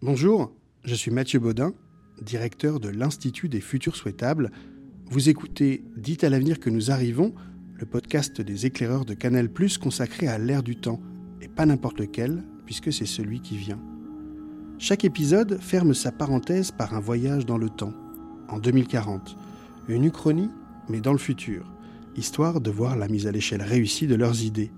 Bonjour, je suis Mathieu Baudin, directeur de l'Institut des futurs souhaitables. Vous écoutez Dites à l'avenir que nous arrivons, le podcast des éclaireurs de Canal+, consacré à l'ère du temps, et pas n'importe lequel, puisque c'est celui qui vient. Chaque épisode ferme sa parenthèse par un voyage dans le temps, en 2040, une uchronie, mais dans le futur, histoire de voir la mise à l'échelle réussie de leurs idées.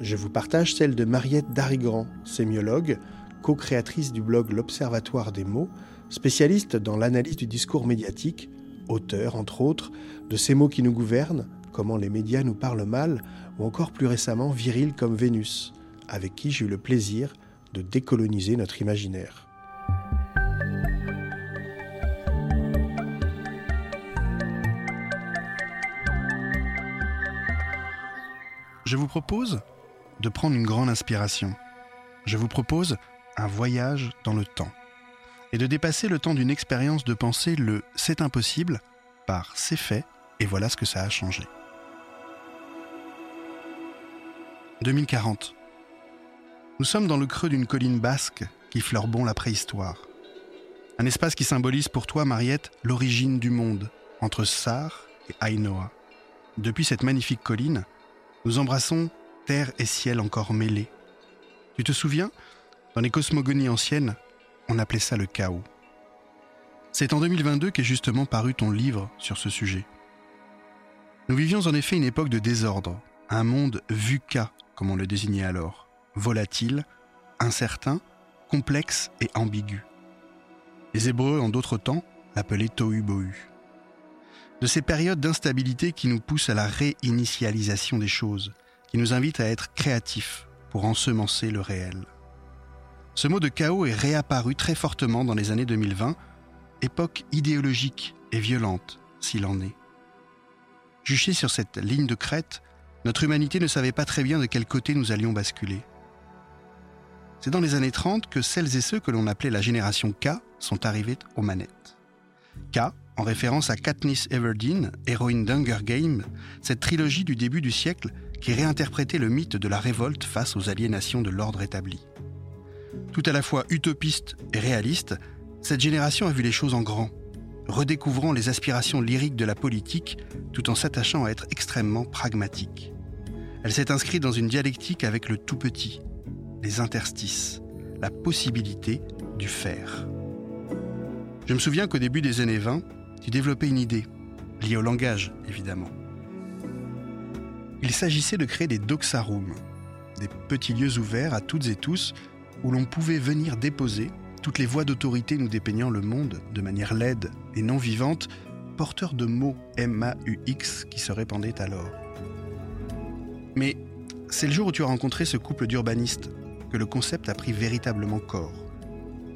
Je vous partage celle de Mariette Darigrand, sémiologue, co-créatrice du blog L'Observatoire des mots, spécialiste dans l'analyse du discours médiatique, auteur, entre autres, de Ces mots qui nous gouvernent, Comment les médias nous parlent mal, ou encore plus récemment Viril comme Vénus, avec qui j'ai eu le plaisir de décoloniser notre imaginaire. Je vous propose de prendre une grande inspiration. Je vous propose un voyage dans le temps et de dépasser le temps d'une expérience de penser le c'est impossible par c'est fait et voilà ce que ça a changé. 2040. Nous sommes dans le creux d'une colline basque qui bon la préhistoire. Un espace qui symbolise pour toi, Mariette, l'origine du monde, entre Sar et Ainoa. Depuis cette magnifique colline, nous embrassons terre et ciel encore mêlés. Tu te souviens Dans les cosmogonies anciennes, on appelait ça le chaos. C'est en 2022 qu'est justement paru ton livre sur ce sujet. Nous vivions en effet une époque de désordre, un monde VUCA, comme on le désignait alors, volatile, incertain, complexe et ambigu. Les Hébreux, en d'autres temps, l'appelaient Tohu Bohu. De ces périodes d'instabilité qui nous poussent à la réinitialisation des choses, qui nous invitent à être créatifs pour ensemencer le réel. Ce mot de chaos est réapparu très fortement dans les années 2020, époque idéologique et violente, s'il en est. Juché sur cette ligne de crête, notre humanité ne savait pas très bien de quel côté nous allions basculer. C'est dans les années 30 que celles et ceux que l'on appelait la génération K sont arrivés aux manettes. K, en référence à Katniss Everdeen, héroïne d'Hunger Games, cette trilogie du début du siècle qui réinterprétait le mythe de la révolte face aux aliénations de l'ordre établi. Tout à la fois utopiste et réaliste, cette génération a vu les choses en grand, redécouvrant les aspirations lyriques de la politique tout en s'attachant à être extrêmement pragmatique. Elle s'est inscrite dans une dialectique avec le tout petit, les interstices, la possibilité du faire. Je me souviens qu'au début des années 20, tu développais une idée, liée au langage évidemment. Il s'agissait de créer des doxarooms, des petits lieux ouverts à toutes et tous où l'on pouvait venir déposer toutes les voix d'autorité nous dépeignant le monde de manière laide et non vivante, porteurs de mots M-A-U-X qui se répandaient alors. Mais c'est le jour où tu as rencontré ce couple d'urbanistes que le concept a pris véritablement corps.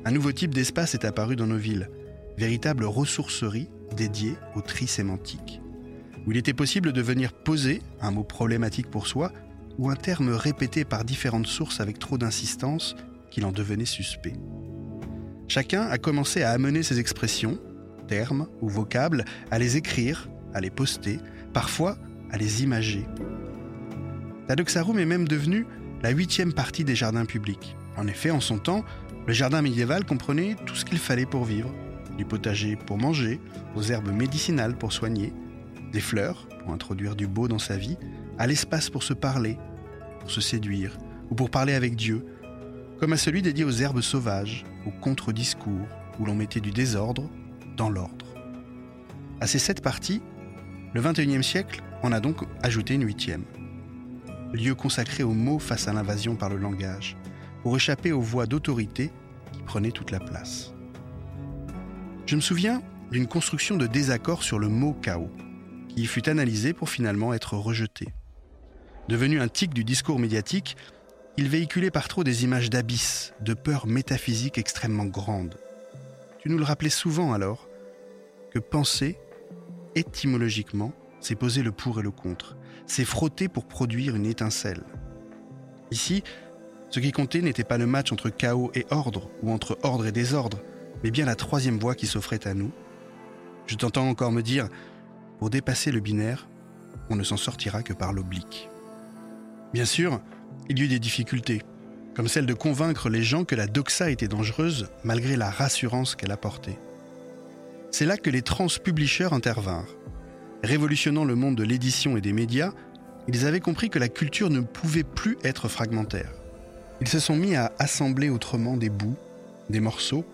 Un nouveau type d'espace est apparu dans nos villes, véritable ressourcerie dédiée au tri sémantique, où il était possible de venir poser un mot problématique pour soi ou un terme répété par différentes sources avec trop d'insistance qu'il en devenait suspect. Chacun a commencé à amener ses expressions, termes ou vocables, à les écrire, à les poster, parfois à les imager. Tadoxarum est même devenu la huitième partie des jardins publics. En effet, en son temps, le jardin médiéval comprenait tout ce qu'il fallait pour vivre. Du potager pour manger, aux herbes médicinales pour soigner, des fleurs pour introduire du beau dans sa vie, à l'espace pour se parler, pour se séduire, ou pour parler avec Dieu, comme à celui dédié aux herbes sauvages, aux contre-discours, où l'on mettait du désordre dans l'ordre. À ces sept parties, le XXIe siècle en a donc ajouté une huitième. Lieu consacré aux mots face à l'invasion par le langage, pour échapper aux voix d'autorité qui prenaient toute la place. Je me souviens d'une construction de désaccord sur le mot chaos, qui fut analysé pour finalement être rejeté. Devenu un tic du discours médiatique, il véhiculait par trop des images d'abysse, de peurs métaphysiques extrêmement grandes. Tu nous le rappelais souvent alors, que penser, étymologiquement, c'est poser le pour et le contre, c'est frotter pour produire une étincelle. Ici, ce qui comptait n'était pas le match entre chaos et ordre, ou entre ordre et désordre, mais bien la troisième voie qui s'offrait à nous. Je t'entends encore me dire, pour dépasser le binaire, on ne s'en sortira que par l'oblique. Bien sûr, il y eut des difficultés, comme celle de convaincre les gens que la doxa était dangereuse malgré la rassurance qu'elle apportait. C'est là que les trans-publishers intervinrent. Révolutionnant le monde de l'édition et des médias, ils avaient compris que la culture ne pouvait plus être fragmentaire. Ils se sont mis à assembler autrement des bouts, des morceaux,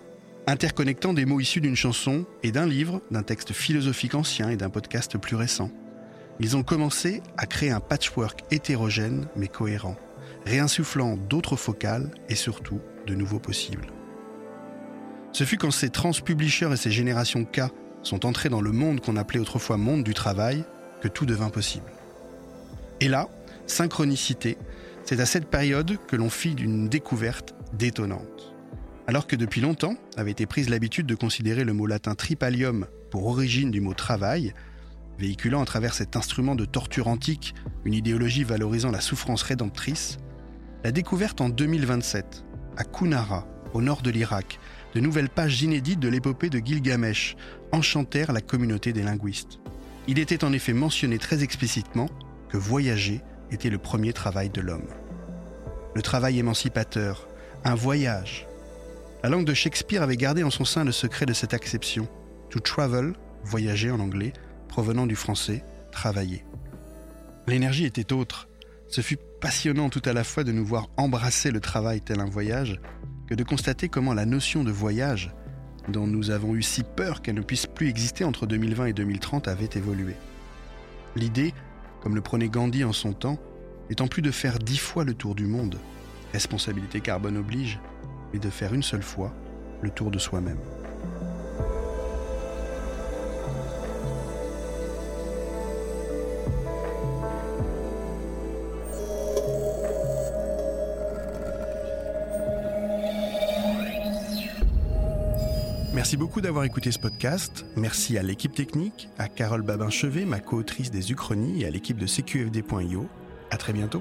interconnectant des mots issus d'une chanson et d'un livre, d'un texte philosophique ancien et d'un podcast plus récent. Ils ont commencé à créer un patchwork hétérogène mais cohérent réinsufflant d'autres focales et surtout de nouveaux possibles. Ce fut quand ces trans-publishers et ces générations K sont entrés dans le monde qu'on appelait autrefois monde du travail que tout devint possible. Et là, synchronicité, c'est à cette période que l'on fit d'une découverte détonnante. Alors que depuis longtemps avait été prise l'habitude de considérer le mot latin tripalium pour origine du mot travail, véhiculant à travers cet instrument de torture antique une idéologie valorisant la souffrance rédemptrice, la découverte en 2027, à Kunara, au nord de l'Irak, de nouvelles pages inédites de l'épopée de Gilgamesh enchantèrent la communauté des linguistes. Il était en effet mentionné très explicitement que voyager était le premier travail de l'homme. Le travail émancipateur, un voyage. La langue de Shakespeare avait gardé en son sein le secret de cette acception. To travel, voyager en anglais, provenant du français, travailler. L'énergie était autre. Ce fut passionnant tout à la fois de nous voir embrasser le travail tel un voyage, que de constater comment la notion de voyage, dont nous avons eu si peur qu'elle ne puisse plus exister entre 2020 et 2030, avait évolué. L'idée, comme le prenait Gandhi en son temps, n'étant plus de faire dix fois le tour du monde, responsabilité carbone oblige, mais de faire une seule fois le tour de soi-même. Merci beaucoup d'avoir écouté ce podcast. Merci à l'équipe technique, à Carole Babin-Chevet, ma co-autrice des Uchronies, et à l'équipe de CQFD.io. À très bientôt.